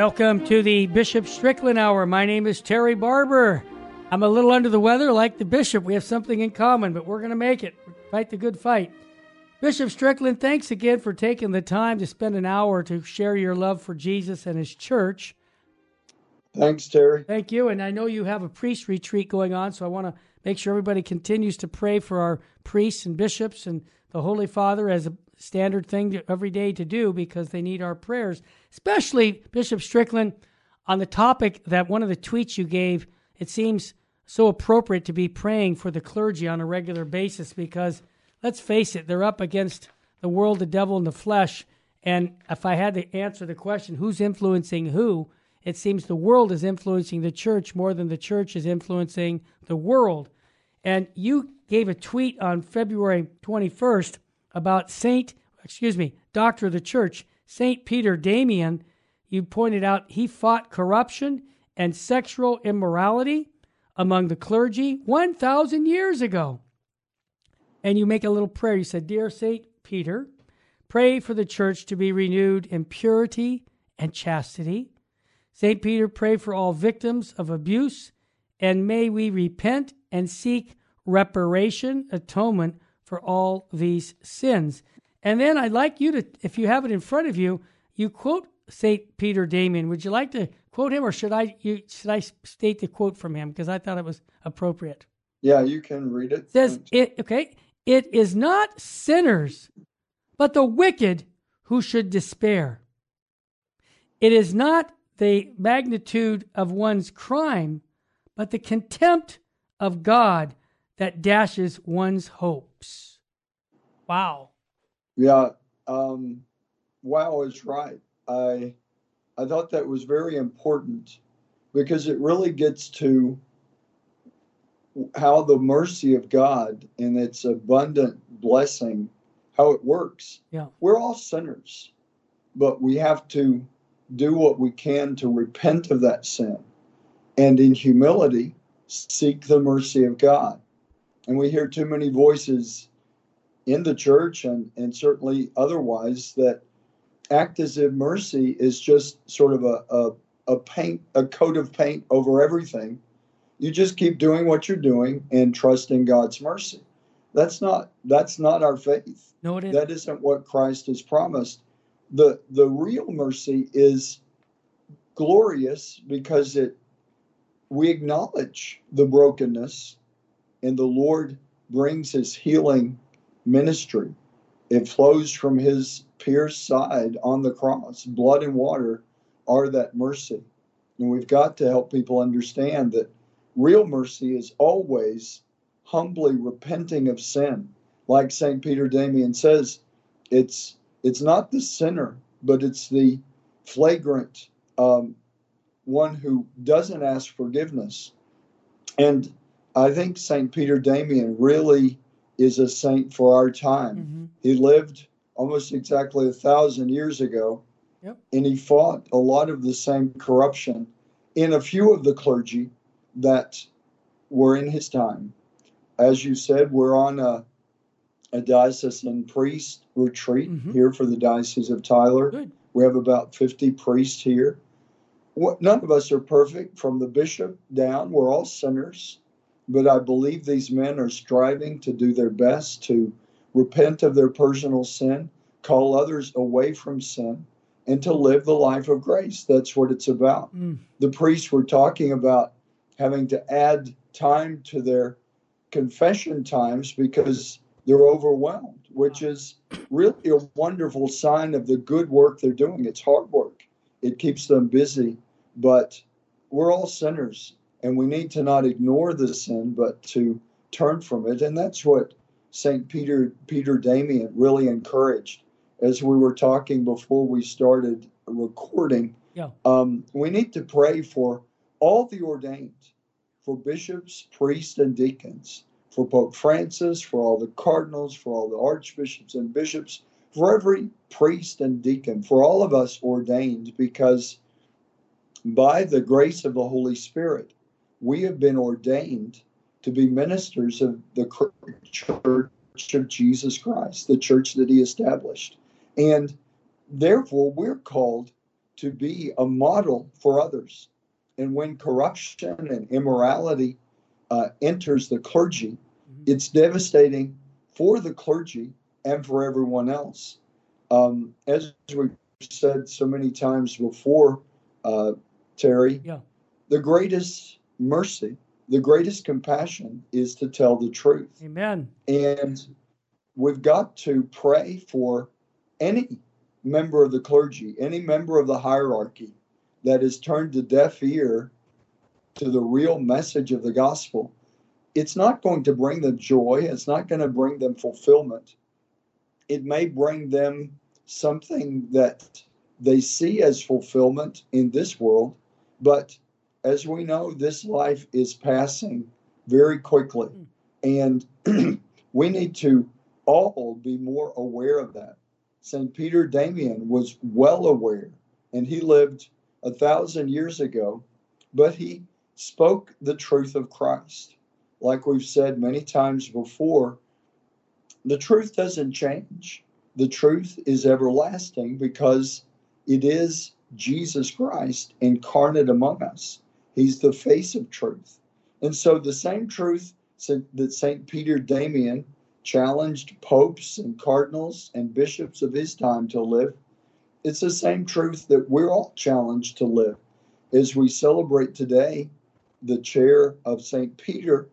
Welcome to the Bishop Strickland Hour. My name is Terry Barber. I'm a little under the weather like the bishop. We have something in common, but we're going to make it. Fight the good fight. Bishop Strickland, thanks again for taking the time to spend an hour to share your love for Jesus and his church. Thanks, Terry. Thank you. And I know you have a priest retreat going on, so I want to make sure everybody continues to pray for our priests and bishops and the Holy Father as a standard thing to, every day to do because they need our prayers, especially Bishop Strickland on the topic that one of the tweets you gave. It seems so appropriate to be praying for the clergy on a regular basis because let's face it, they're up against the world, the devil, and the flesh. And if I had to answer the question, who's influencing who? It seems the world is influencing the church more than the church is influencing the world. And you gave a tweet on February 21st about Saint, excuse me, Doctor of the Church, Saint Peter Damian. You pointed out he fought corruption and sexual immorality among the clergy 1,000 years ago and you make a little prayer. You said, Dear St. Peter, pray for the church to be renewed in purity and chastity. St. Peter, pray for all victims of abuse, and may we repent and seek reparation, atonement for all these sins. And then I'd like you to, if you have it in front of you, you quote St. Peter Damian. Would you like to quote him, or should I, you, should I state the quote from him? Because I thought it was appropriate. Yeah, you can read it says it okay it is not sinners, but the wicked who should despair. It is not the magnitude of one's crime, but the contempt of God that dashes one's hopes. Wow. Yeah. Um, wow is right. I I thought that was very important because it really gets to how the mercy of God and its abundant blessing, how it works. Yeah. We're all sinners, but we have to do what we can to repent of that sin and in humility seek the mercy of God. And we hear too many voices in the church and, and certainly otherwise that act as if mercy is just sort of a, a, a paint, a coat of paint over everything you just keep doing what you're doing and trusting God's mercy. That's not that's not our faith. No, it isn't. That isn't what Christ has promised. The the real mercy is glorious because it we acknowledge the brokenness and the Lord brings his healing ministry. It flows from his pierced side on the cross. Blood and water are that mercy. And we've got to help people understand that Real mercy is always humbly repenting of sin. Like St. Peter Damian says, it's it's not the sinner, but it's the flagrant um, one who doesn't ask forgiveness. And I think St. Peter Damian really is a saint for our time. Mm-hmm. He lived almost exactly a thousand years ago, yep. and he fought a lot of the same corruption in a few of the clergy that were in his time. As you said, we're on a, a diocesan priest retreat mm-hmm. here for the Diocese of Tyler. Good. We have about 50 priests here. None of us are perfect from the bishop down. We're all sinners. But I believe these men are striving to do their best to repent of their personal sin, call others away from sin, and to live the life of grace. That's what it's about. Mm. The priests were talking about having to add time to their confession times because they're overwhelmed, which is really a wonderful sign of the good work they're doing. It's hard work, it keeps them busy, but we're all sinners and we need to not ignore the sin, but to turn from it. And that's what St. Peter, Peter Damian really encouraged. As we were talking before we started recording, yeah. um, we need to pray for all the ordained, for bishops, priests, and deacons, for Pope Francis, for all the cardinals, for all the archbishops and bishops, for every priest and deacon, for all of us ordained, because by the grace of the Holy Spirit, we have been ordained to be ministers of the church of Jesus Christ, the church that he established. And therefore, we're called to be a model for others. And when corruption and immorality uh, enters the clergy, mm-hmm. it's devastating for the clergy and for everyone else. Um, as we've said so many times before, uh, Terry, yeah. the greatest mercy, the greatest compassion is to tell the truth. Amen. And we've got to pray for any member of the clergy, any member of the hierarchy that has turned a deaf ear to the real message of the gospel. It's not going to bring them joy, it's not going to bring them fulfillment. It may bring them something that they see as fulfillment in this world, but as we know, this life is passing very quickly. Hmm. And we need to all be more aware of that. St. Peter Damian was well aware, and he lived a thousand years ago, but he spoke the truth of Christ. Like we've said many times before, the truth doesn't change. The truth is everlasting because it is Jesus Christ incarnate among us. He's the face of truth. And so the same truth that St. Peter Damian challenged popes and cardinals and bishops of his time to live, it's the same truth that we're all challenged to live. As we celebrate today the chair of St. Peter,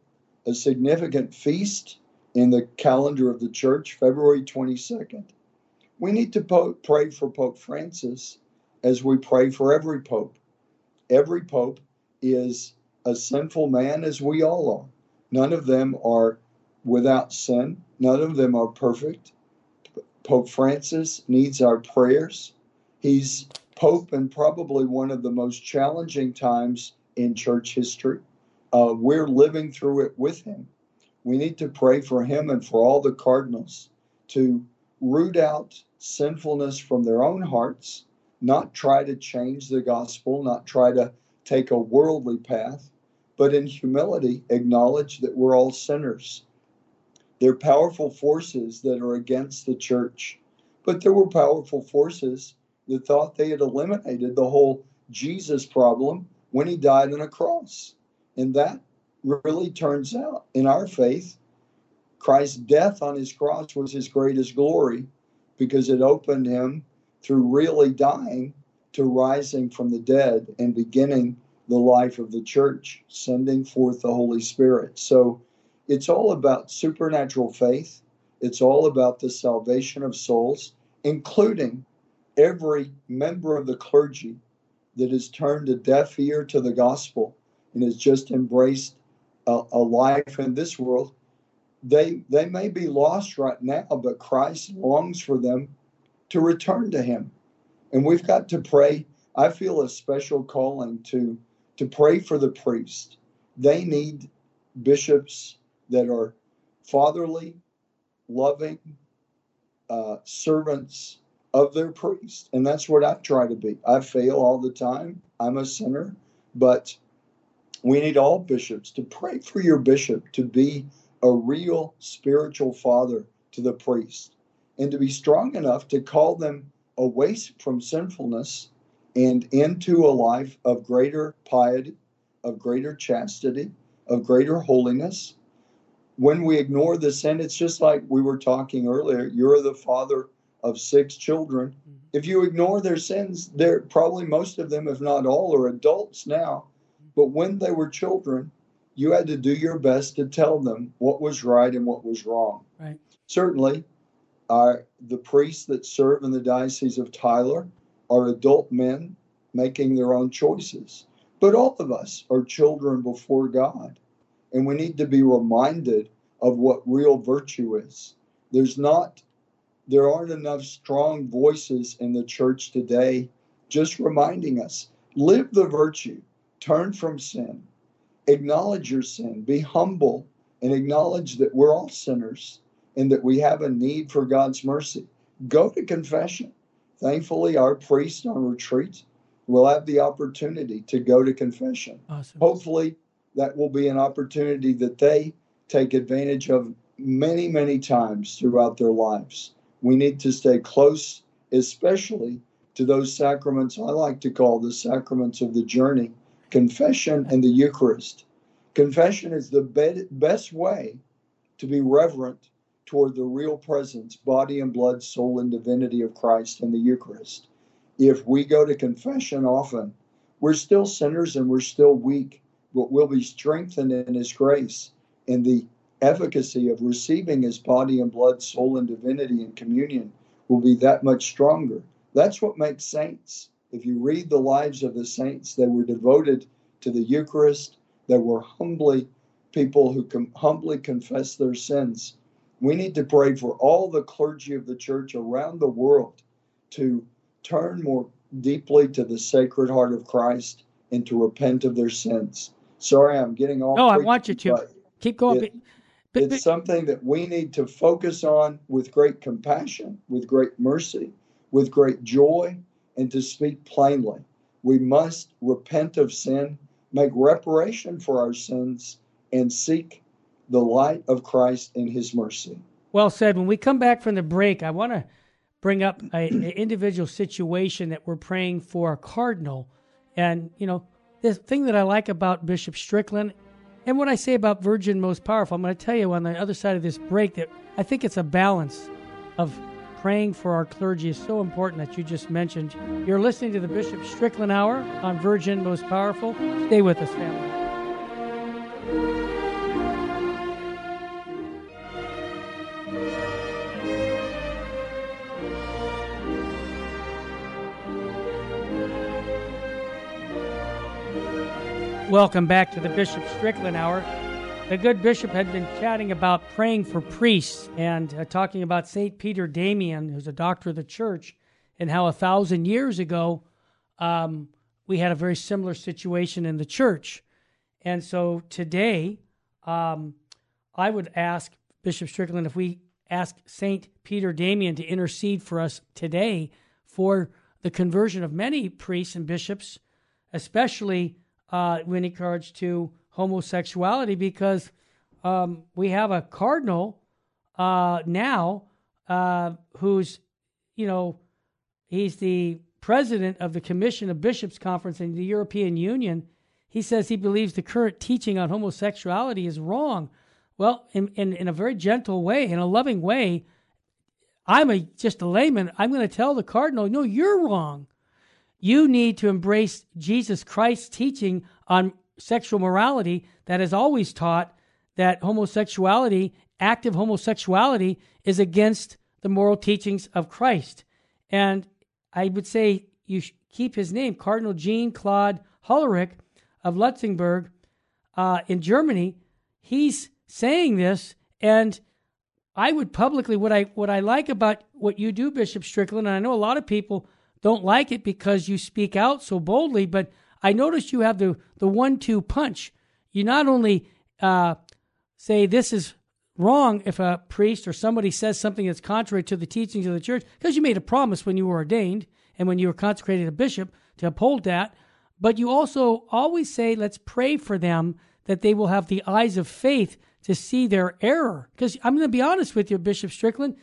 a significant feast in the calendar of the church, February 22nd, we need to po- pray for Pope Francis as we pray for every pope. Every pope is a sinful man as we all are. None of them are without sin. None of them are perfect. Pope Francis needs our prayers. He's Pope in probably one of the most challenging times in church history. Uh, we're living through it with him. We need to pray for him and for all the cardinals to root out sinfulness from their own hearts, not try to change the gospel, not try to take a worldly path, but in humility acknowledge that we're all sinners there are powerful forces that are against the church, but there were powerful forces that thought they had eliminated the whole Jesus problem when he died on a cross. And that really turns out in our faith, Christ's death on his cross was his greatest glory because it opened him through really dying to rising from the dead and beginning the life of the church, sending forth the Holy Spirit. So it's all about supernatural faith. It's all about the salvation of souls, including every member of the clergy that has turned a deaf ear to the gospel and has just embraced a, a life in this world. They, they may be lost right now, but Christ longs for them to return to Him. And we've got to pray. I feel a special calling to, to pray for the priest. They need bishops that are fatherly, loving uh, servants of their priest. And that's what I try to be. I fail all the time. I'm a sinner, but we need all bishops to pray for your bishop to be a real spiritual father to the priest and to be strong enough to call them away from sinfulness and into a life of greater piety, of greater chastity, of greater holiness, when we ignore the sin, it's just like we were talking earlier. You're the father of six children. Mm-hmm. If you ignore their sins, they're probably most of them, if not all, are adults now. But when they were children, you had to do your best to tell them what was right and what was wrong. Right. Certainly, our, the priests that serve in the Diocese of Tyler are adult men making their own choices. But all of us are children before God. And we need to be reminded of what real virtue is. There's not, there aren't enough strong voices in the church today just reminding us live the virtue, turn from sin, acknowledge your sin, be humble, and acknowledge that we're all sinners and that we have a need for God's mercy. Go to confession. Thankfully, our priest on retreat will have the opportunity to go to confession. Awesome. Hopefully, that will be an opportunity that they take advantage of many, many times throughout their lives. We need to stay close, especially to those sacraments I like to call the sacraments of the journey confession and the Eucharist. Confession is the be- best way to be reverent toward the real presence, body and blood, soul and divinity of Christ in the Eucharist. If we go to confession often, we're still sinners and we're still weak, but we'll be strengthened in His grace in the efficacy of receiving His body and blood, soul and divinity in communion will be that much stronger. That's what makes saints. If you read the lives of the saints, they were devoted to the Eucharist, they were humbly people who com- humbly confessed their sins. We need to pray for all the clergy of the church around the world to turn more deeply to the Sacred Heart of Christ and to repent of their sins. Sorry, I'm getting off. No, I want you to keep going. It, but, it's but, something that we need to focus on with great compassion, with great mercy, with great joy, and to speak plainly. We must repent of sin, make reparation for our sins, and seek the light of Christ and his mercy. Well said. When we come back from the break, I want to bring up an individual situation that we're praying for a cardinal. And, you know, the thing that I like about Bishop Strickland and what I say about Virgin Most Powerful, I'm going to tell you on the other side of this break that I think it's a balance of praying for our clergy is so important that you just mentioned. You're listening to the Bishop Strickland Hour on Virgin Most Powerful. Stay with us, family. Welcome back to the Bishop Strickland Hour. The good bishop had been chatting about praying for priests and uh, talking about St. Peter Damian, who's a doctor of the church, and how a thousand years ago um, we had a very similar situation in the church. And so today, um, I would ask Bishop Strickland if we ask St. Peter Damian to intercede for us today for the conversion of many priests and bishops, especially uh, when it comes to homosexuality, because um, we have a cardinal uh, now uh, who's, you know, he's the president of the Commission of Bishops Conference in the European Union. He says he believes the current teaching on homosexuality is wrong. Well, in, in, in a very gentle way, in a loving way, I'm a just a layman. I'm going to tell the cardinal, no, you're wrong. You need to embrace Jesus Christ's teaching on sexual morality that has always taught that homosexuality, active homosexuality, is against the moral teachings of Christ. And I would say you keep his name, Cardinal Jean Claude Hollerich of Lutzenberg uh, in Germany. He's saying this, and I would publicly what I what I like about what you do, Bishop Strickland, and I know a lot of people don't like it because you speak out so boldly, but I notice you have the, the one two punch. You not only uh, say this is wrong if a priest or somebody says something that's contrary to the teachings of the church, because you made a promise when you were ordained and when you were consecrated a bishop to uphold that, but you also always say, let's pray for them that they will have the eyes of faith to see their error. Because I'm going to be honest with you, Bishop Strickland,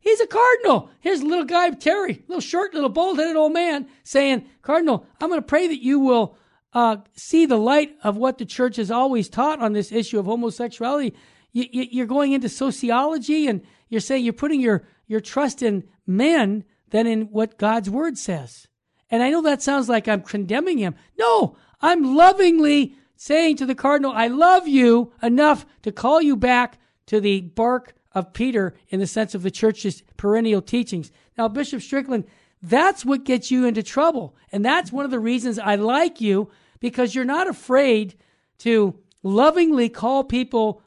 He's a cardinal. Here's a little guy, Terry, little short, little bald headed old man saying, Cardinal, I'm going to pray that you will uh, see the light of what the church has always taught on this issue of homosexuality. You, you, you're going into sociology and you're saying you're putting your, your trust in men than in what God's word says. And I know that sounds like I'm condemning him. No, I'm lovingly saying to the cardinal, I love you enough to call you back to the barque of Peter in the sense of the church's perennial teachings. Now, Bishop Strickland, that's what gets you into trouble. And that's one of the reasons I like you because you're not afraid to lovingly call people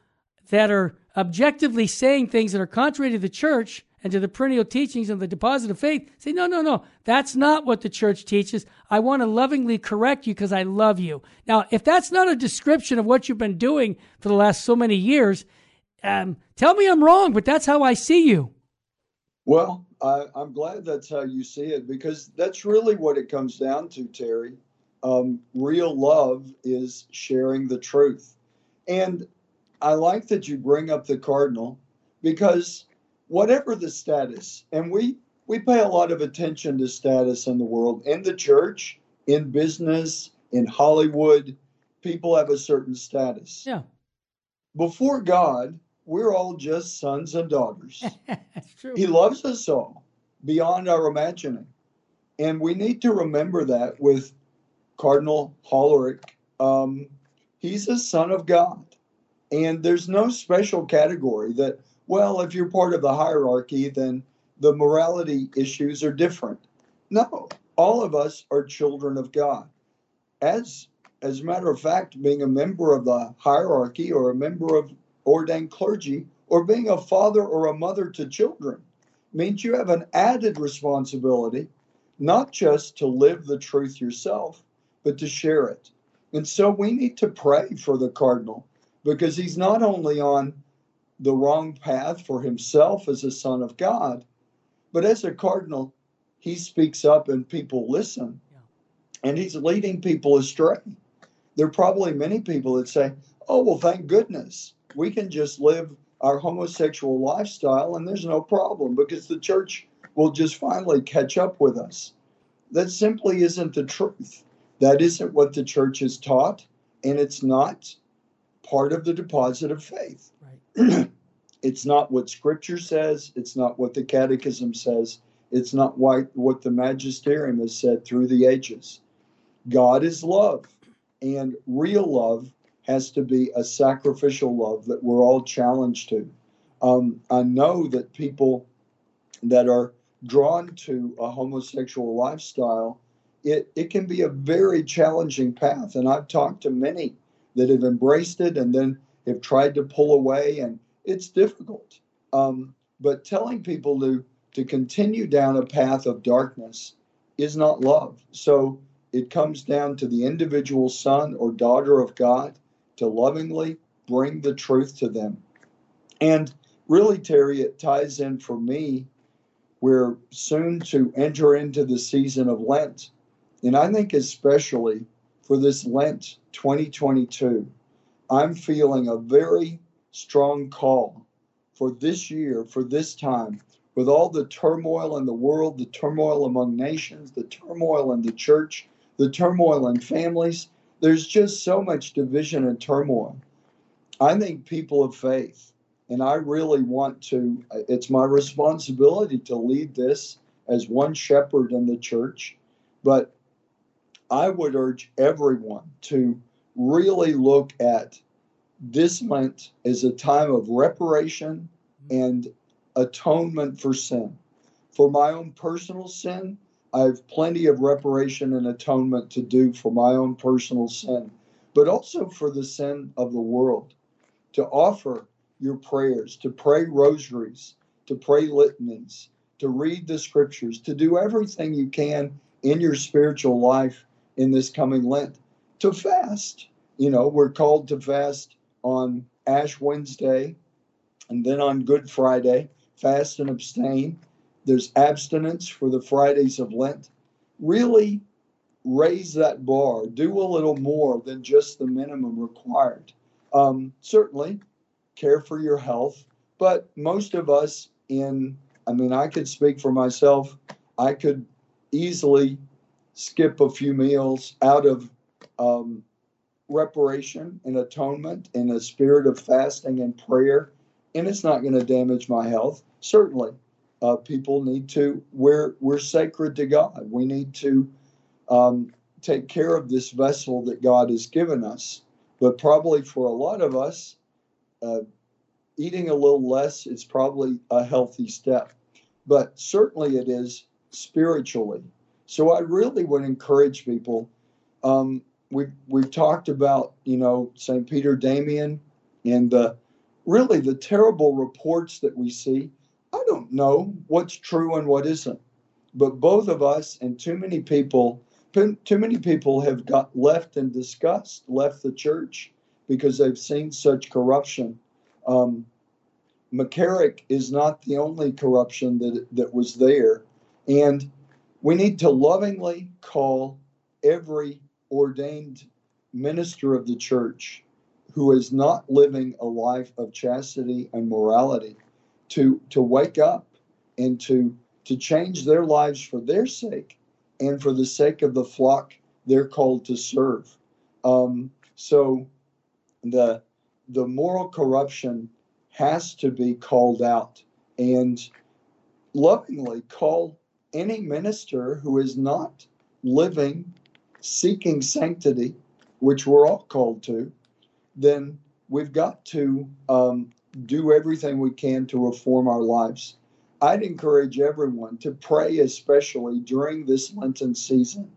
that are objectively saying things that are contrary to the church and to the perennial teachings of the deposit of faith. Say, no, no, no, that's not what the church teaches. I want to lovingly correct you because I love you. Now, if that's not a description of what you've been doing for the last so many years, um, tell me I'm wrong, but that's how I see you. Well, I, am glad that's how you see it because that's really what it comes down to, Terry. Um, real love is sharing the truth. And I like that you bring up the cardinal because whatever the status, and we we pay a lot of attention to status in the world, in the church, in business, in Hollywood. People have a certain status. Yeah. Before God, we're all just sons and daughters. That's true. He loves us all beyond our imagining. And we need to remember that with Cardinal Hollerich. Um, he's a son of God. And there's no special category that, well, if you're part of the hierarchy, then the morality issues are different. No, all of us are children of God. As as a matter of fact, being a member of the hierarchy or a member of ordained clergy or being a father or a mother to children means you have an added responsibility, not just to live the truth yourself, but to share it. And so we need to pray for the cardinal because he's not only on the wrong path for himself as a son of God, but as a cardinal, he speaks up and people listen. And he's leading people astray there are probably many people that say, oh, well, thank goodness. We can just live our homosexual lifestyle and there's no problem because the church will just finally catch up with us. That simply isn't the truth. That isn't what the church has taught, and it's not part of the deposit of faith. Right. it's not what scripture says, it's not what the catechism says, it's not what the magisterium has said through the ages. God is love. And real love has to be a sacrificial love that we're all challenged to. Um, I know that people that are drawn to a homosexual lifestyle, it, it can be a very challenging path. And I've talked to many that have embraced it and then have tried to pull away, and it's difficult. Um, but telling people to, to continue down a path of darkness is not love. So it comes down to the individual son or daughter of God to lovingly bring the truth to them. And really, Terry, it ties in for me. We're soon to enter into the season of Lent. And I think, especially for this Lent 2022, I'm feeling a very strong call for this year, for this time, with all the turmoil in the world, the turmoil among nations, the turmoil in the church, the turmoil in families. There's just so much division and turmoil. I think people of faith, and I really want to, it's my responsibility to lead this as one shepherd in the church, but I would urge everyone to really look at this Lent as a time of reparation mm-hmm. and atonement for sin. For my own personal sin, I have plenty of reparation and atonement to do for my own personal sin, but also for the sin of the world. To offer your prayers, to pray rosaries, to pray litanies, to read the scriptures, to do everything you can in your spiritual life in this coming Lent, to fast. You know, we're called to fast on Ash Wednesday and then on Good Friday, fast and abstain there's abstinence for the Fridays of Lent. Really raise that bar. Do a little more than just the minimum required. Um, certainly, care for your health, but most of us, in, I mean, I could speak for myself, I could easily skip a few meals out of um, reparation and atonement in a spirit of fasting and prayer, and it's not going to damage my health. Certainly, uh, people need to we're we're sacred to God. We need to um, take care of this vessel that God has given us. But probably for a lot of us, uh, eating a little less is probably a healthy step. But certainly it is spiritually. So I really would encourage people. Um, we've we've talked about you know Saint Peter Damian and the really the terrible reports that we see don't know what's true and what isn't. But both of us and too many people, too many people have got left in disgust, left the church because they've seen such corruption. Um, McCarrick is not the only corruption that that was there, and we need to lovingly call every ordained minister of the church who is not living a life of chastity and morality to to wake up and to to change their lives for their sake and for the sake of the flock they're called to serve. Um, so the the moral corruption has to be called out and lovingly call any minister who is not living seeking sanctity which we're all called to then we've got to um, do everything we can to reform our lives i'd encourage everyone to pray especially during this lenten season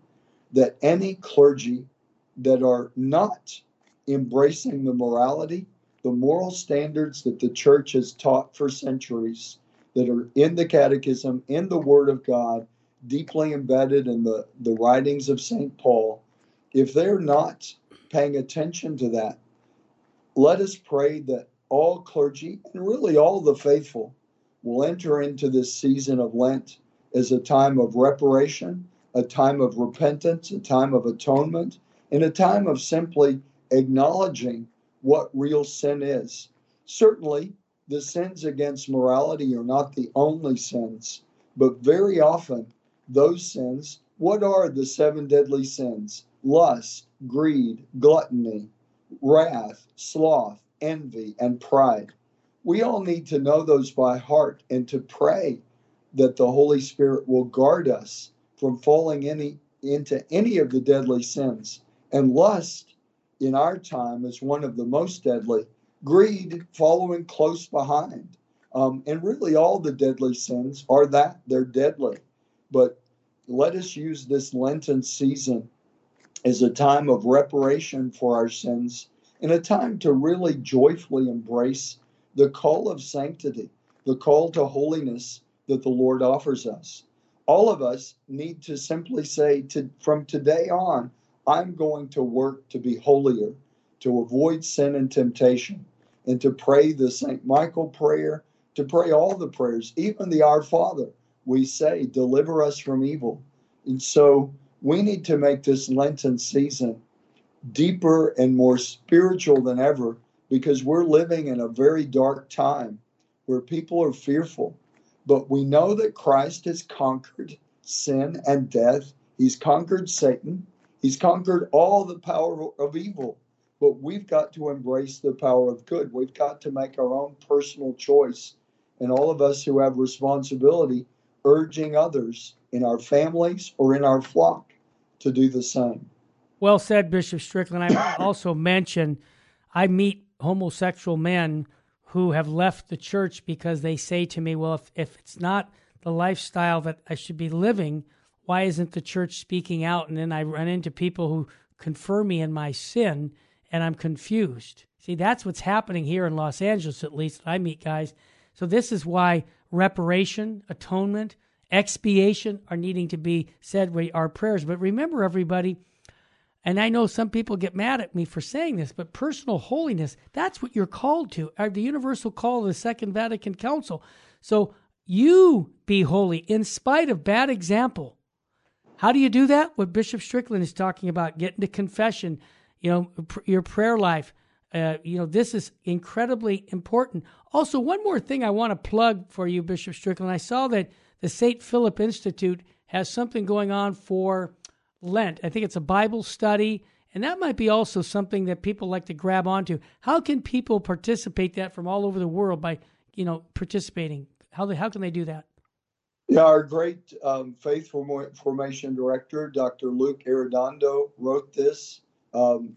that any clergy that are not embracing the morality, the moral standards that the church has taught for centuries, that are in the catechism, in the Word of God, deeply embedded in the, the writings of St. Paul, if they're not paying attention to that, let us pray that all clergy and really all the faithful will enter into this season of Lent as a time of reparation, a time of repentance, a time of atonement, and a time of simply acknowledging what real sin is. Certainly, the sins against morality are not the only sins, but very often those sins, what are the seven deadly sins? Lust, greed, gluttony, wrath, sloth, envy, and pride. We all need to know those by heart and to pray that the Holy Spirit will guard us from falling any, into any of the deadly sins. And lust in our time is one of the most deadly. Greed following close behind. Um, and really, all the deadly sins are that they're deadly. But let us use this Lenten season as a time of reparation for our sins and a time to really joyfully embrace the call of sanctity, the call to holiness that the Lord offers us. All of us need to simply say, to, from today on, I'm going to work to be holier, to avoid sin and temptation, and to pray the St. Michael prayer, to pray all the prayers, even the Our Father. We say, deliver us from evil. And so we need to make this Lenten season deeper and more spiritual than ever because we're living in a very dark time where people are fearful. But we know that Christ has conquered sin and death, He's conquered Satan, He's conquered all the power of evil, but we've got to embrace the power of good. We've got to make our own personal choice. And all of us who have responsibility, urging others in our families or in our flock to do the same. Well said, Bishop Strickland. I also mention I meet homosexual men who have left the church because they say to me, well, if, if it's not the lifestyle that I should be living, why isn't the church speaking out? And then I run into people who confirm me in my sin, and I'm confused. See, that's what's happening here in Los Angeles, at least. I meet guys. So this is why reparation, atonement, expiation are needing to be said with our prayers. But remember, everybody, and I know some people get mad at me for saying this, but personal holiness, that's what you're called to, uh, the universal call of the Second Vatican Council. So you be holy in spite of bad example. How do you do that? What Bishop Strickland is talking about, getting to confession, you know, pr- your prayer life. Uh, you know, this is incredibly important. Also, one more thing I want to plug for you, Bishop Strickland. I saw that the St. Philip Institute has something going on for Lent. I think it's a Bible study, and that might be also something that people like to grab onto. How can people participate that from all over the world by, you know, participating? How, they, how can they do that? Yeah, our great um, faith formation director, Dr. Luke Arredondo, wrote this um,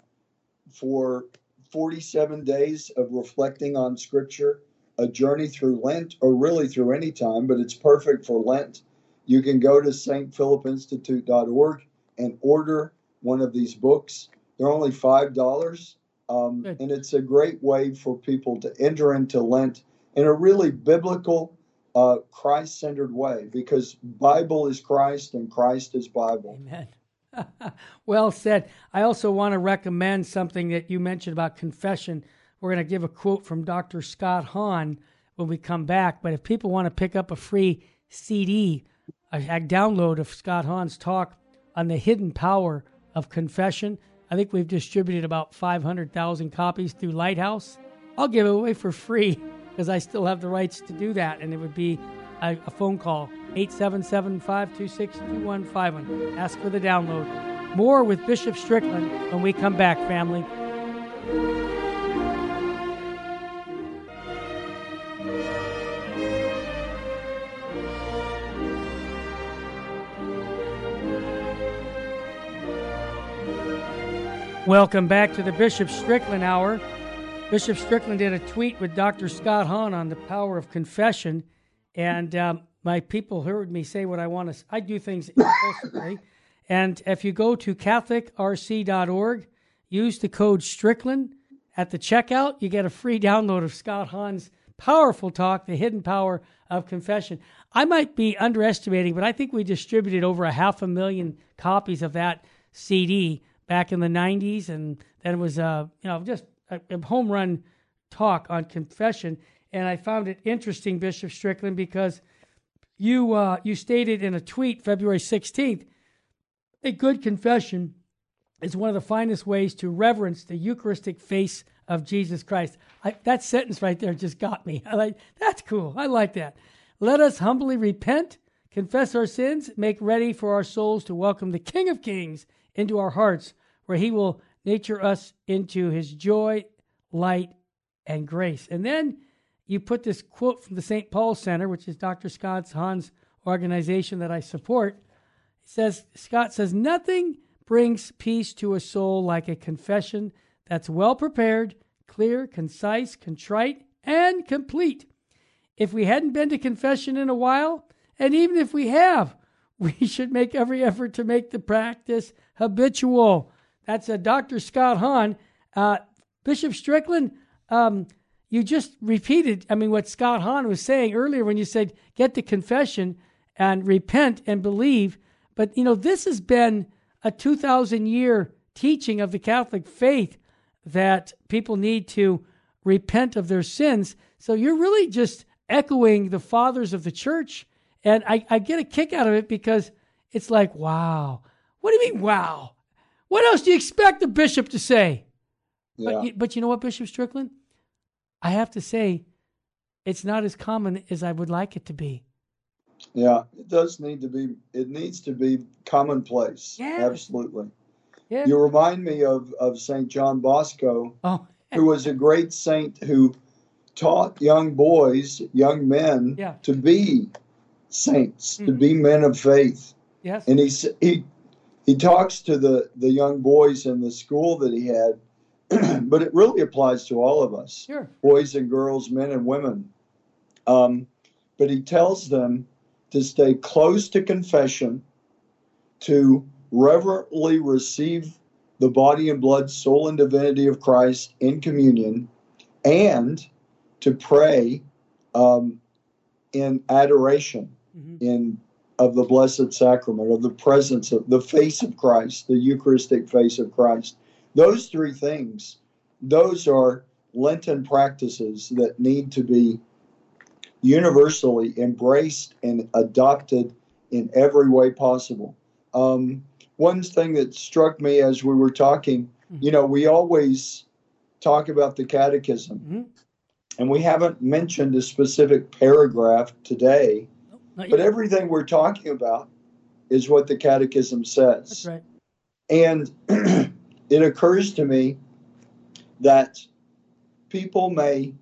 for 47 days of reflecting on Scripture, a journey through Lent, or really through any time, but it's perfect for Lent. You can go to stphilipinstitute.org and order one of these books. They're only $5, um, and it's a great way for people to enter into Lent in a really biblical uh, Christ centered way because Bible is Christ and Christ is Bible. Amen. well said. I also want to recommend something that you mentioned about confession. We're going to give a quote from Dr. Scott Hahn when we come back. But if people want to pick up a free CD, a, a download of Scott Hahn's talk on the hidden power of confession, I think we've distributed about 500,000 copies through Lighthouse. I'll give it away for free because I still have the rights to do that. And it would be a, a phone call 877 526 2151. Ask for the download. More with Bishop Strickland when we come back, family. Welcome back to the Bishop Strickland Hour. Bishop Strickland did a tweet with Dr. Scott Hahn on the power of confession, and um, my people heard me say what I want to. I do things impulsively, and if you go to CatholicRC.org, use the code Strickland at the checkout, you get a free download of Scott Hahn's powerful talk, "The Hidden Power of Confession." I might be underestimating, but I think we distributed over a half a million copies of that CD back in the 90s, and then it was uh, you know just a, a home run talk on confession. And I found it interesting, Bishop Strickland, because you uh, you stated in a tweet February 16th, a good confession is one of the finest ways to reverence the Eucharistic face of Jesus Christ. I, that sentence right there just got me. I like that's cool. I like that. Let us humbly repent, confess our sins, make ready for our souls to welcome the King of Kings into our hearts, where he will nature us into his joy, light, and grace. And then you put this quote from the St. Paul Center, which is Dr. Scott's Hahn's organization that I support. It says, Scott says, nothing brings peace to a soul like a confession that's well prepared, clear, concise, contrite, and complete. If we hadn't been to confession in a while, and even if we have, we should make every effort to make the practice habitual. That's a Dr. Scott Hahn. Uh, Bishop Strickland, um, you just repeated, I mean, what Scott Hahn was saying earlier when you said, get to confession and repent and believe. But, you know, this has been a 2,000 year teaching of the Catholic faith that people need to repent of their sins. So you're really just echoing the fathers of the church. And I, I get a kick out of it because it's like, wow. What do you mean, wow? What else do you expect the bishop to say? Yeah. But, but you know what, Bishop Strickland? I have to say, it's not as common as I would like it to be. Yeah, it does need to be. It needs to be commonplace. Yeah. Absolutely. Yeah. You remind me of, of St. John Bosco, oh. who was a great saint who taught young boys, young men, yeah. to be saints, mm-hmm. to be men of faith. Yes. And he, he, he talks to the, the young boys in the school that he had, but it really applies to all of us sure. boys and girls, men and women. Um, but he tells them to stay close to confession, to reverently receive the body and blood, soul, and divinity of Christ in communion, and to pray um, in adoration, mm-hmm. in of the Blessed Sacrament, of the presence of the face of Christ, the Eucharistic face of Christ. Those three things, those are Lenten practices that need to be universally embraced and adopted in every way possible. Um, one thing that struck me as we were talking, mm-hmm. you know, we always talk about the catechism, mm-hmm. and we haven't mentioned a specific paragraph today, but everything we're talking about is what the catechism says. That's right. And it occurs to me that people may,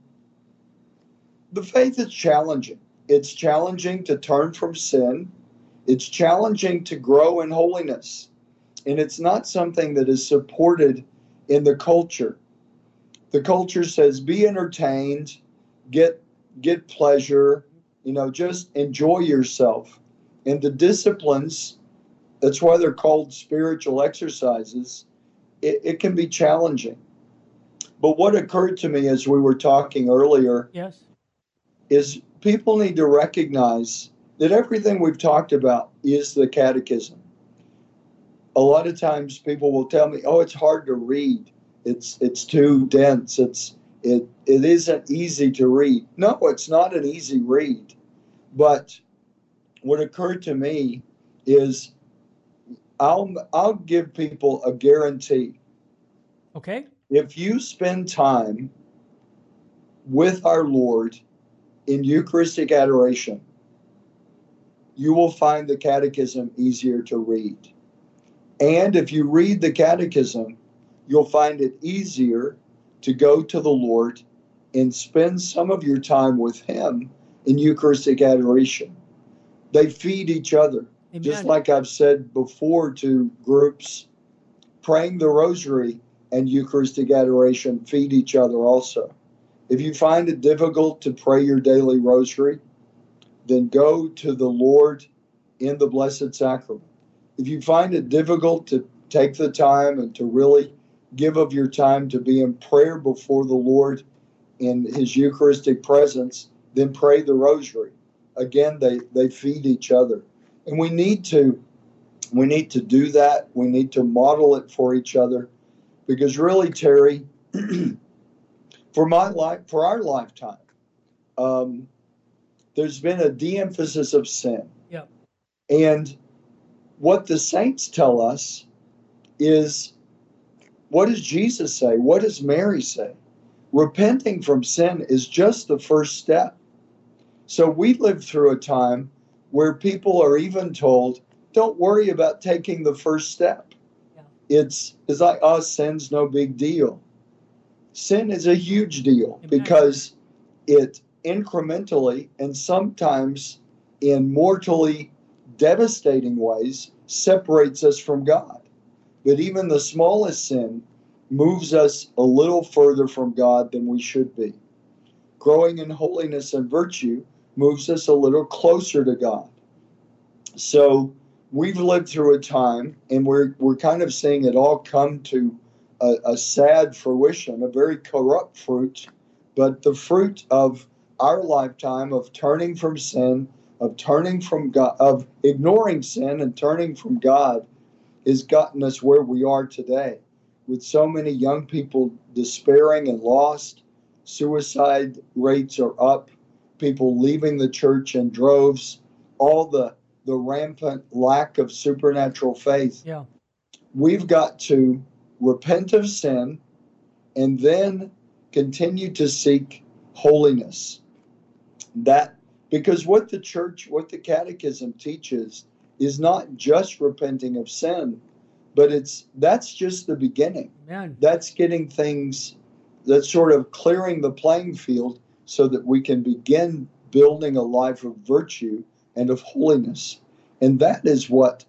the faith is challenging. It's challenging to turn from sin it's challenging to grow in holiness. And it's not something that is supported in the culture. The culture says be entertained, get get pleasure, you know, just enjoy yourself. And the disciplines, that's why they're called spiritual exercises, it, it can be challenging. But what occurred to me as we were talking earlier yes. is people need to recognize that everything we've talked about is the catechism. A lot of times people will tell me, "Oh, it's hard to read. It's it's too dense. It's it it isn't easy to read." No, it's not an easy read. But what occurred to me is I'll I'll give people a guarantee. Okay. If you spend time with our Lord in Eucharistic adoration, you will find the catechism easier to read. And if you read the catechism, you'll find it easier to go to the Lord and spend some of your time with Him in Eucharistic adoration. They feed each other. Amen. Just like I've said before to groups, praying the rosary and Eucharistic adoration feed each other also. If you find it difficult to pray your daily rosary, then go to the Lord in the Blessed Sacrament. If you find it difficult to take the time and to really give of your time to be in prayer before the Lord in His Eucharistic presence, then pray the Rosary. Again, they, they feed each other. And we need to we need to do that. We need to model it for each other. Because really, Terry, for my life, for our lifetime, um, there's been a de-emphasis of sin. Yeah. And what the saints tell us is what does Jesus say? What does Mary say? Repenting from sin is just the first step. So we live through a time where people are even told, don't worry about taking the first step. Yeah. It's it's like, oh, sin's no big deal. Sin is a huge deal Amen. because it incrementally and sometimes in mortally devastating ways separates us from God. But even the smallest sin moves us a little further from God than we should be. Growing in holiness and virtue moves us a little closer to God. So we've lived through a time, and we're, we're kind of seeing it all come to a, a sad fruition, a very corrupt fruit, but the fruit of our lifetime of turning from sin, of turning from God, of ignoring sin and turning from God has gotten us where we are today. With so many young people despairing and lost, suicide rates are up, people leaving the church in droves, all the the rampant lack of supernatural faith. Yeah. We've got to repent of sin and then continue to seek holiness that because what the church, what the catechism teaches is not just repenting of sin, but it's that's just the beginning. Man. That's getting things that's sort of clearing the playing field so that we can begin building a life of virtue and of holiness. And that is what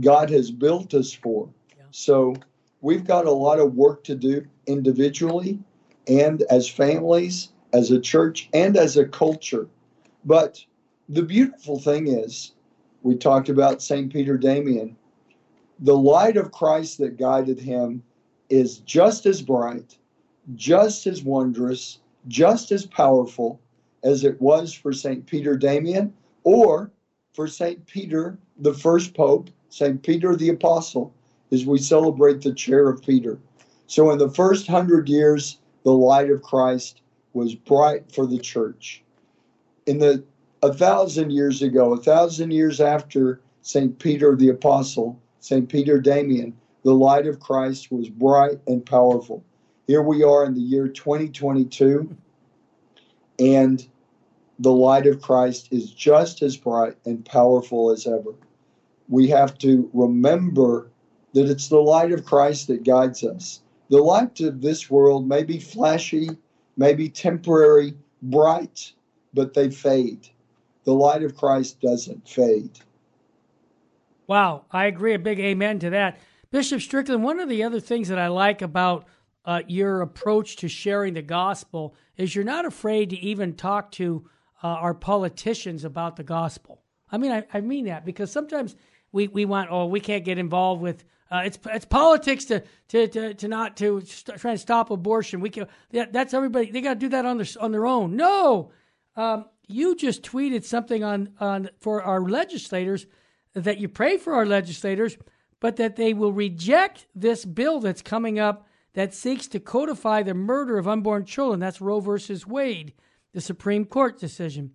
God has built us for. Yeah. So we've got a lot of work to do individually and as families as a church and as a culture. But the beautiful thing is, we talked about St. Peter Damian. The light of Christ that guided him is just as bright, just as wondrous, just as powerful as it was for St. Peter Damian or for St. Peter, the first pope, St. Peter the Apostle, as we celebrate the chair of Peter. So, in the first hundred years, the light of Christ was bright for the church. In the a thousand years ago, a thousand years after St. Peter the Apostle, St. Peter Damian, the light of Christ was bright and powerful. Here we are in the year 2022, and the light of Christ is just as bright and powerful as ever. We have to remember that it's the light of Christ that guides us. The light of this world may be flashy, may be temporary, bright, but they fade. The light of Christ doesn't fade. Wow, I agree. A big amen to that. Bishop Strickland, one of the other things that I like about uh, your approach to sharing the gospel is you're not afraid to even talk to uh, our politicians about the gospel. I mean, I, I mean that because sometimes we, we want, oh, we can't get involved with uh, it's it's politics to to to, to not to st- try and stop abortion. We can that, that's everybody. They got to do that on their on their own. No, um, you just tweeted something on on for our legislators that you pray for our legislators, but that they will reject this bill that's coming up that seeks to codify the murder of unborn children. That's Roe versus Wade, the Supreme Court decision.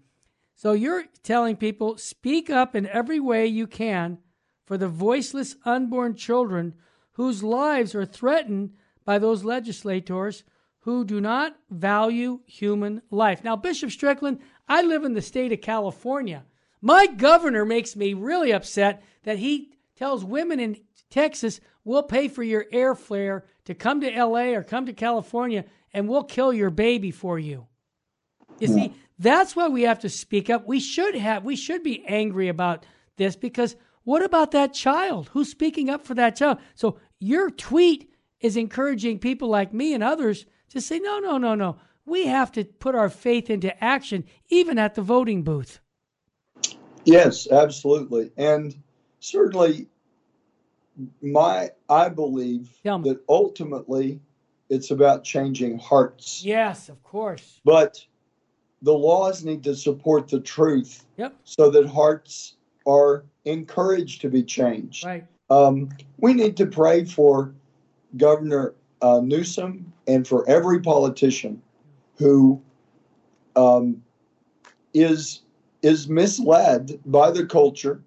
So you're telling people speak up in every way you can for the voiceless unborn children whose lives are threatened by those legislators who do not value human life. Now, Bishop Strickland, I live in the state of California. My governor makes me really upset that he tells women in Texas, we'll pay for your air airfare to come to LA or come to California and we'll kill your baby for you. You yeah. see, that's why we have to speak up. We should have we should be angry about this because what about that child? Who's speaking up for that child? So your tweet is encouraging people like me and others to say, no, no, no, no. We have to put our faith into action, even at the voting booth. Yes, absolutely. And certainly, my I believe that ultimately it's about changing hearts. Yes, of course. But the laws need to support the truth yep. so that hearts are encouraged to be changed. Right. Um, we need to pray for Governor uh, Newsom and for every politician who um, is is misled by the culture,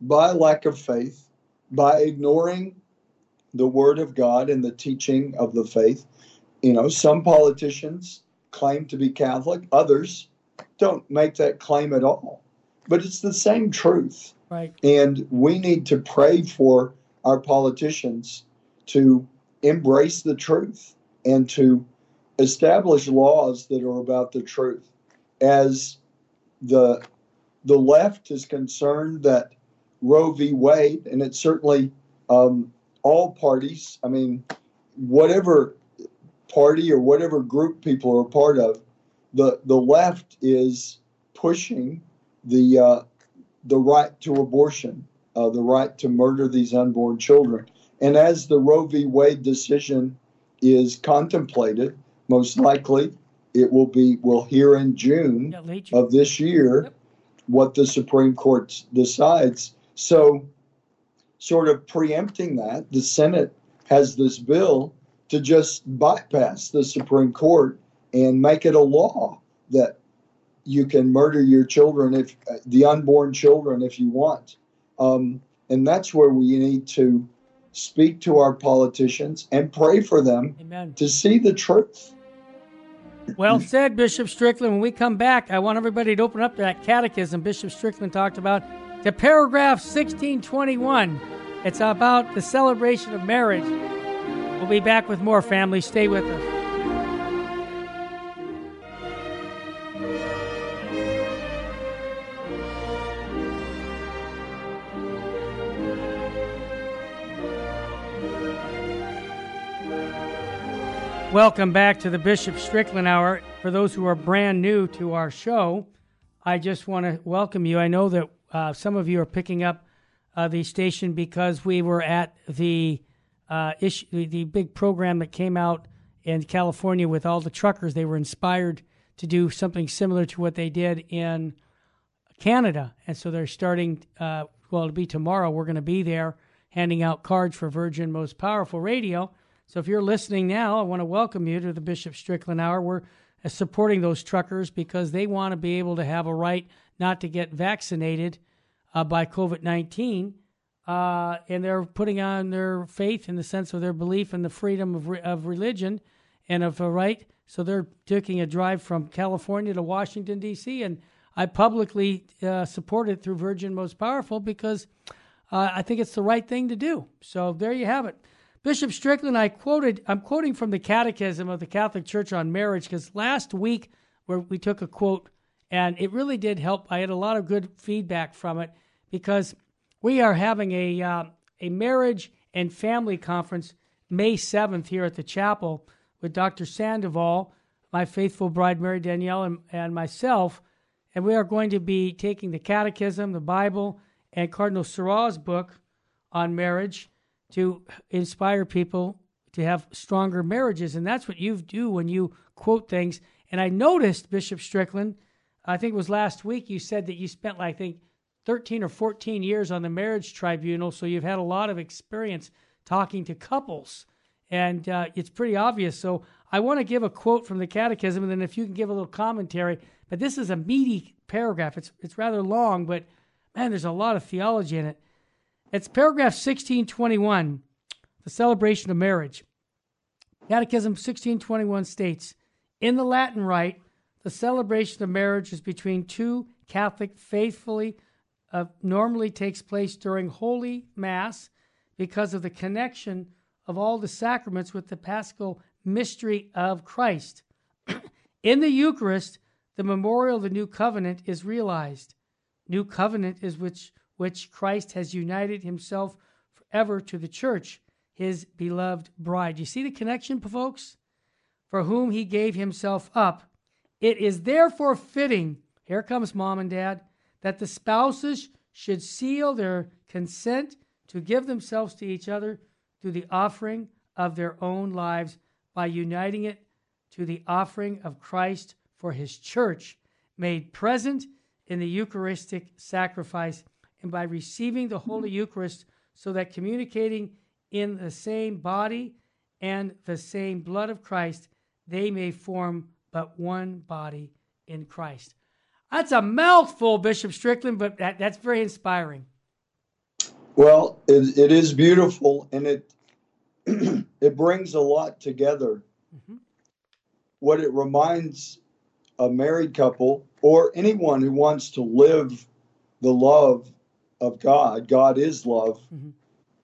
by lack of faith, by ignoring the word of God and the teaching of the faith. You know, some politicians claim to be Catholic, others don't make that claim at all. But it's the same truth. Right. And we need to pray for our politicians to embrace the truth and to establish laws that are about the truth. As the the left is concerned that Roe v. Wade, and it's certainly um, all parties. I mean, whatever party or whatever group people are a part of, the the left is pushing the uh, the right to abortion, uh, the right to murder these unborn children. And as the Roe v. Wade decision is contemplated, most likely it will be, we'll hear in June of this year yep. what the Supreme Court decides. So, sort of preempting that, the Senate has this bill to just bypass the Supreme Court and make it a law that you can murder your children if the unborn children if you want um, and that's where we need to speak to our politicians and pray for them Amen. to see the truth well said bishop strickland. When we come back i want everybody to open up that catechism bishop strickland talked about. The paragraph 1621 it's about the celebration of marriage. We'll be back with more family. Stay with us Welcome back to the Bishop Strickland Hour. For those who are brand new to our show, I just want to welcome you. I know that uh, some of you are picking up uh, the station because we were at the uh, issue, the big program that came out in California with all the truckers. They were inspired to do something similar to what they did in Canada, and so they're starting. Uh, well, it'll be tomorrow. We're going to be there handing out cards for Virgin Most Powerful Radio so if you're listening now, I want to welcome you to the Bishop Strickland Hour. We're uh, supporting those truckers because they want to be able to have a right not to get vaccinated uh, by COVID 19. Uh, and they're putting on their faith in the sense of their belief in the freedom of, re- of religion and of a right. So they're taking a drive from California to Washington, D.C. And I publicly uh, support it through Virgin Most Powerful because uh, I think it's the right thing to do. So there you have it. Bishop Strickland, I quoted, I'm quoting from the Catechism of the Catholic Church on marriage because last week where we took a quote and it really did help. I had a lot of good feedback from it because we are having a uh, a marriage and family conference May 7th here at the chapel with Dr. Sandoval, my faithful bride Mary Danielle, and, and myself. And we are going to be taking the Catechism, the Bible, and Cardinal Sarah's book on marriage to inspire people to have stronger marriages. And that's what you do when you quote things. And I noticed, Bishop Strickland, I think it was last week, you said that you spent, I think, 13 or 14 years on the marriage tribunal. So you've had a lot of experience talking to couples. And uh, it's pretty obvious. So I want to give a quote from the Catechism, and then if you can give a little commentary. But this is a meaty paragraph. It's, it's rather long, but man, there's a lot of theology in it. It's paragraph 1621, the celebration of marriage. Catechism 1621 states In the Latin rite, the celebration of marriage is between two Catholic faithfully uh, normally takes place during Holy Mass because of the connection of all the sacraments with the paschal mystery of Christ. In the Eucharist, the memorial of the new covenant is realized. New covenant is which which Christ has united himself forever to the church, his beloved bride. You see the connection, folks? For whom he gave himself up. It is therefore fitting, here comes mom and dad, that the spouses should seal their consent to give themselves to each other through the offering of their own lives by uniting it to the offering of Christ for his church, made present in the Eucharistic sacrifice, and by receiving the Holy Eucharist, so that communicating in the same body and the same blood of Christ, they may form but one body in Christ. That's a mouthful, Bishop Strickland, but that, that's very inspiring. Well, it, it is beautiful, and it it brings a lot together. Mm-hmm. What it reminds a married couple or anyone who wants to live the love of God, God is love. Mm-hmm.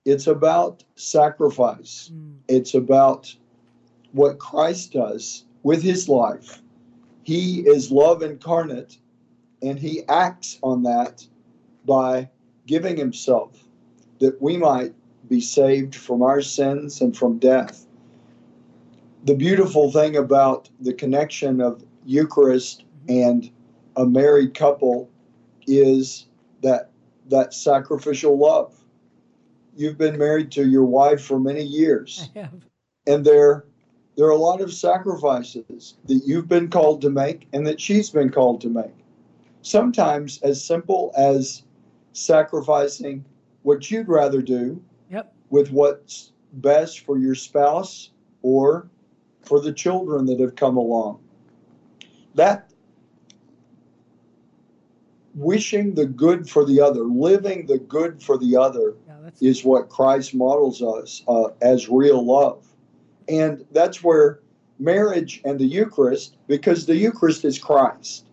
It's about sacrifice. Mm. It's about what Christ does with his life. He is love incarnate, and he acts on that by giving himself that we might be saved from our sins and from death. The beautiful thing about the connection of Eucharist and a married couple is that that sacrificial love. You've been married to your wife for many years. I have. And there there are a lot of sacrifices that you've been called to make and that she's been called to make. Sometimes as simple as sacrificing what you'd rather do yep. with what's best for your spouse or for the children that have come along. That wishing the good for the other, living the good for the other, yeah, is what Christ models us uh, as real love. And that's where marriage and the Eucharist, because the Eucharist is Christ,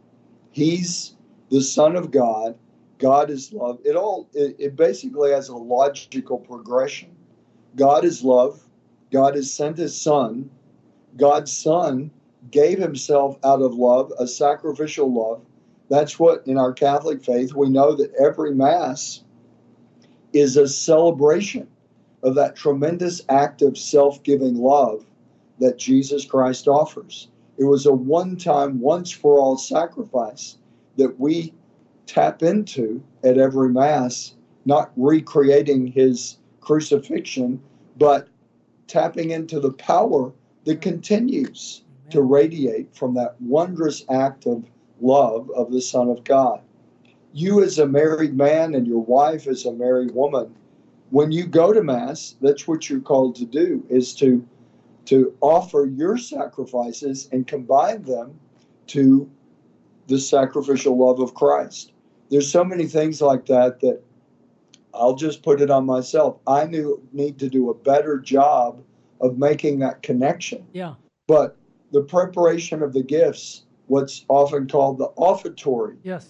He's the Son of God God is love. It all it, it basically has a logical progression. God is love. God has sent his son. God's son gave himself out of love, a sacrificial love. That's what in our Catholic faith we know that every mass is a celebration of that tremendous act of self-giving love that Jesus Christ offers. It was a one-time, once for all sacrifice that we tap into at every Mass, not recreating his crucifixion, but tapping into the power that continues to radiate from that wondrous act of love of the Son of God. You, as a married man, and your wife, as a married woman, when you go to Mass, that's what you're called to do, is to, to offer your sacrifices and combine them to the sacrificial love of Christ there's so many things like that that I'll just put it on myself. I knew need to do a better job of making that connection. Yeah. But the preparation of the gifts, what's often called the offertory, yes,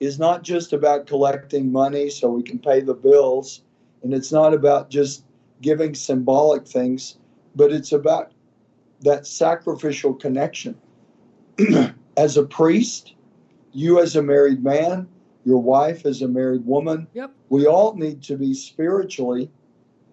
is not just about collecting money so we can pay the bills, and it's not about just giving symbolic things, but it's about that sacrificial connection. As a priest, you as a married man, your wife as a married woman. Yep. We all need to be spiritually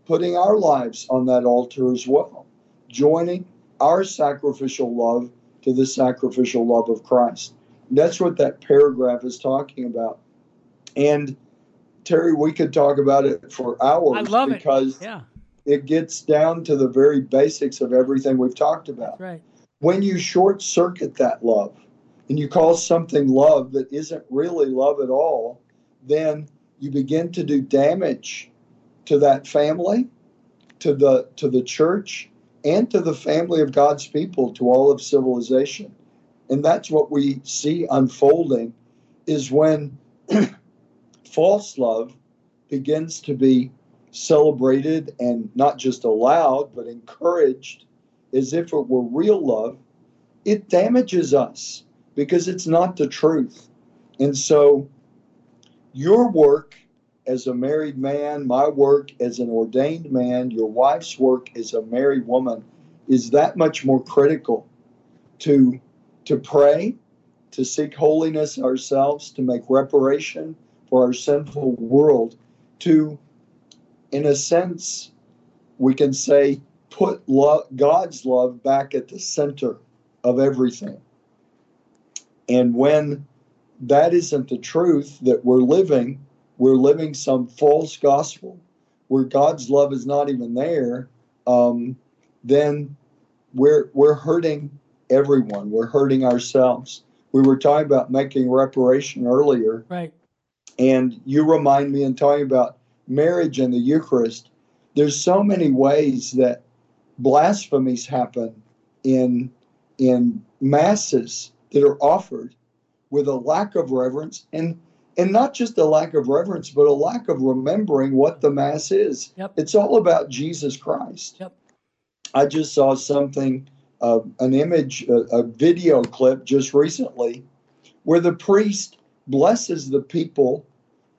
putting our lives on that altar as well, joining our sacrificial love to the sacrificial love of Christ. That's what that paragraph is talking about. And Terry, we could talk about it for hours because it. Yeah. it gets down to the very basics of everything we've talked about. Right. When you short circuit that love, and you call something love that isn't really love at all, then you begin to do damage to that family, to the to the church, and to the family of God's people, to all of civilization. And that's what we see unfolding is when false love begins to be celebrated and not just allowed, but encouraged as if it were real love, it damages us because it's not the truth. And so, your work as a married man, my work as an ordained man, your wife's work as a married woman is that much more critical to to pray, to seek holiness ourselves, to make reparation for our sinful world, to in a sense we can say put God's love back at the center of everything. And when that isn't the truth that we're living, we're living some false gospel where God's love is not even there, um, then we're we're hurting everyone. We're hurting ourselves. We were talking about making reparation earlier, right? And you remind me in talking about marriage and the Eucharist. There's so many ways that blasphemies happen in in masses that are offered with a lack of reverence and and not just a lack of reverence but a lack of remembering what the mass is. Yep. it's all about jesus christ. Yep. i just saw something uh, an image a, a video clip just recently where the priest blesses the people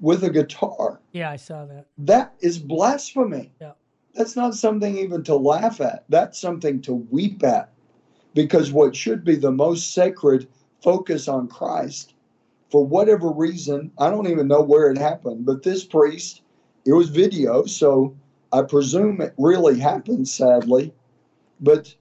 with a guitar. Yeah i saw that. That is blasphemy. Yeah. That's not something even to laugh at. That's something to weep at. Because what should be the most sacred focus on Christ, for whatever reason, I don't even know where it happened, but this priest, it was video, so I presume it really happened, sadly. But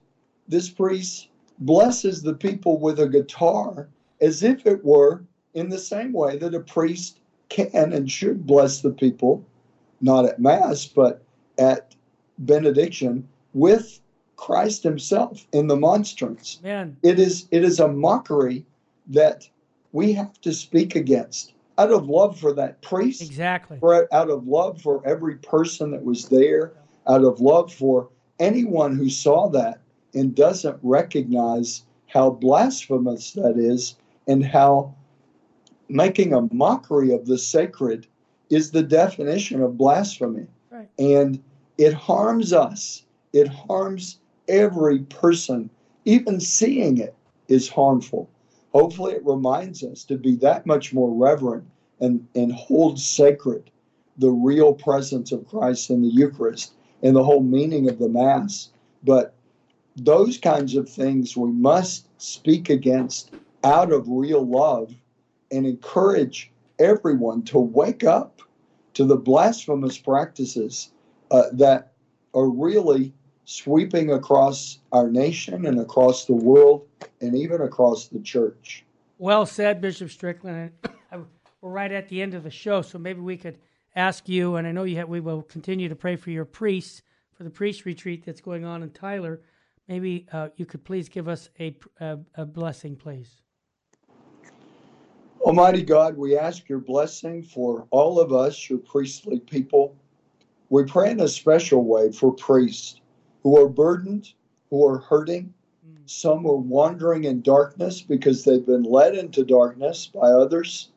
this priest blesses the people with a guitar as if it were in the same way that a priest can and should bless the people, not at Mass, but at benediction, with Christ himself in the monstrance. Man. It is it is a mockery that we have to speak against out of love for that priest. Exactly. For, out of love for every person that was there, out of love for anyone who saw that and doesn't recognize how blasphemous that is and how making a mockery of the sacred is the definition of blasphemy. Right. And it harms us. It harms every person, even seeing it is harmful. Hopefully, it reminds us to be that much more reverent and, and hold sacred the real presence of Christ in the Eucharist and the whole meaning of the Mass. But those kinds of things we must speak against out of real love and encourage everyone to wake up to the blasphemous practices uh, that are really sweeping across our nation and across the world and even across the church. Well said, Bishop Strickland. We're right at the end of the show, so maybe we could ask you, and I know you have, we will continue to pray for your priests for the priest retreat that's going on in Tyler. Maybe uh, you could please give us a, a, a blessing, please. Almighty God, we ask your blessing for all of us, your priestly people. We pray in a special way for priests who are burdened, who are hurting. Hmm. Some are wandering in darkness because they've been led into darkness by others.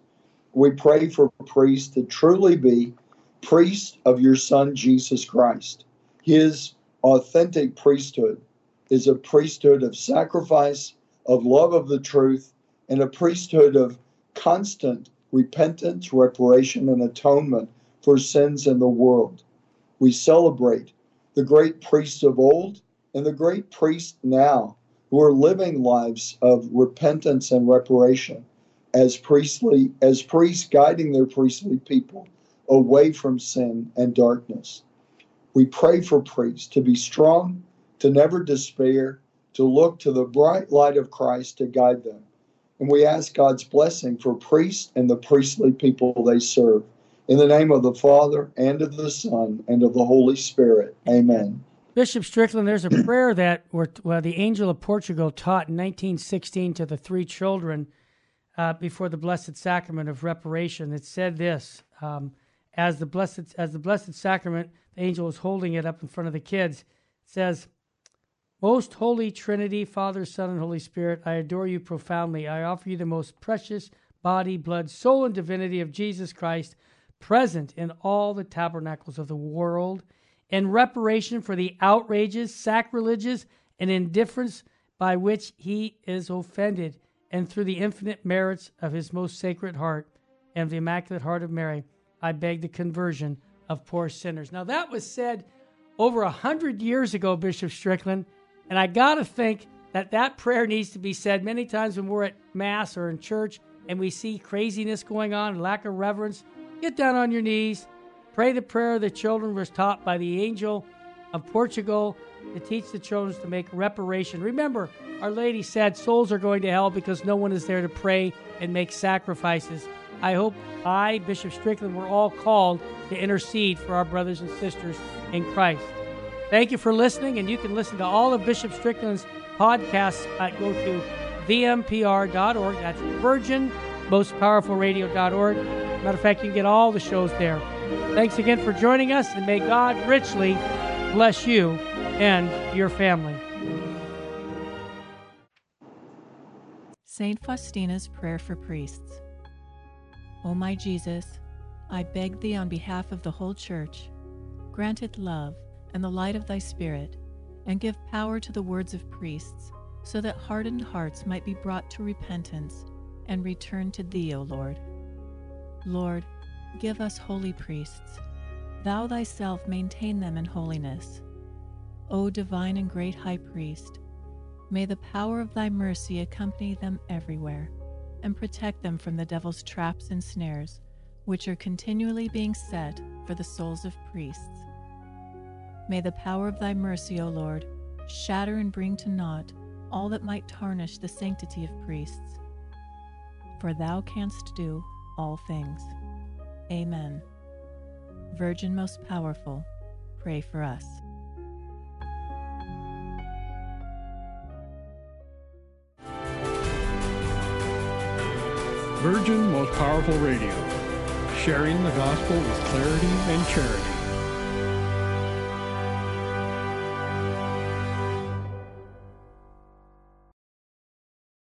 We pray for priests to truly be priests of your Son, Jesus Christ. His authentic priesthood is a priesthood of sacrifice, of love of the truth, and a priesthood of constant repentance, reparation, and atonement for sins in the world. We celebrate the great priests of old and the great priests now who are living lives of repentance and reparation as priestly as priests guiding their priestly people away from sin and darkness. We pray for priests to be strong, to never despair, to look to the bright light of Christ to guide them. And we ask God's blessing for priests and the priestly people they serve. In the name of the Father, and of the Son, and of the Holy Spirit. Amen. Bishop Strickland, there's a prayer that well, the angel of Portugal taught in 1916 to the three children uh, before the Blessed Sacrament of Reparation. It said this: um, as the blessed as the Blessed Sacrament, the angel was holding it up in front of the kids. Says, "Most Holy Trinity, Father, Son, and Holy Spirit, I adore you profoundly. I offer you the most precious body, blood, soul, and divinity of Jesus Christ." Present in all the tabernacles of the world in reparation for the outrages, sacrileges, and indifference by which he is offended and through the infinite merits of his most sacred heart and the Immaculate Heart of Mary, I beg the conversion of poor sinners. Now, that was said over a hundred years ago, Bishop Strickland, and I got to think that that prayer needs to be said many times when we're at Mass or in church and we see craziness going on, lack of reverence. Get down on your knees, pray the prayer the children was taught by the angel of Portugal to teach the children to make reparation. Remember, Our Lady said souls are going to hell because no one is there to pray and make sacrifices. I hope I, Bishop Strickland, we're all called to intercede for our brothers and sisters in Christ. Thank you for listening, and you can listen to all of Bishop Strickland's podcasts at go to vmpr.org. That's Virgin Most Powerful Radio.org. Matter of fact, you can get all the shows there. Thanks again for joining us, and may God richly bless you and your family. St. Faustina's Prayer for Priests. O my Jesus, I beg thee on behalf of the whole Church, grant it love and the light of thy Spirit, and give power to the words of priests, so that hardened hearts might be brought to repentance and return to thee, O Lord. Lord, give us holy priests. Thou thyself maintain them in holiness. O divine and great High Priest, may the power of thy mercy accompany them everywhere and protect them from the devil's traps and snares, which are continually being set for the souls of priests. May the power of thy mercy, O Lord, shatter and bring to naught all that might tarnish the sanctity of priests. For thou canst do all things. Amen. Virgin most powerful, pray for us. Virgin Most Powerful Radio, sharing the gospel with clarity and charity.